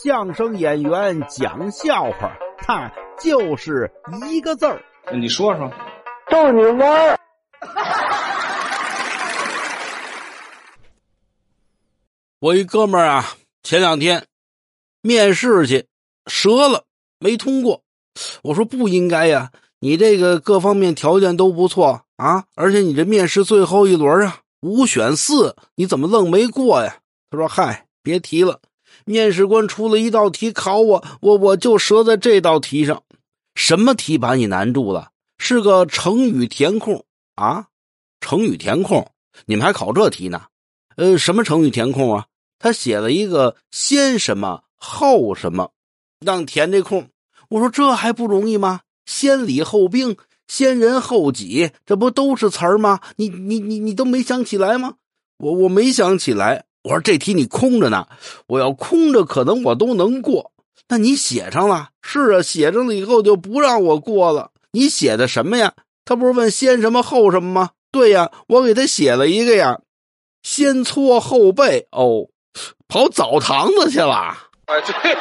相声演员讲笑话，他就是一个字儿。你说说，逗你玩儿。我一哥们儿啊，前两天面试去折了，没通过。我说不应该呀，你这个各方面条件都不错啊，而且你这面试最后一轮啊，五选四，你怎么愣没过呀？他说：“嗨，别提了，面试官出了一道题考我，我我就折在这道题上。什么题把你难住了？是个成语填空啊，成语填空，你们还考这题呢？呃，什么成语填空啊？他写了一个先什么后什么，让填这空。我说这还不容易吗？先礼后兵，先人后己，这不都是词儿吗？你你你你都没想起来吗？我我没想起来。我说这题你空着呢，我要空着可能我都能过。那你写上了？是啊，写上了以后就不让我过了。你写的什么呀？他不是问先什么后什么吗？对呀，我给他写了一个呀，先搓后背哦，跑澡堂子去了。哎，对你。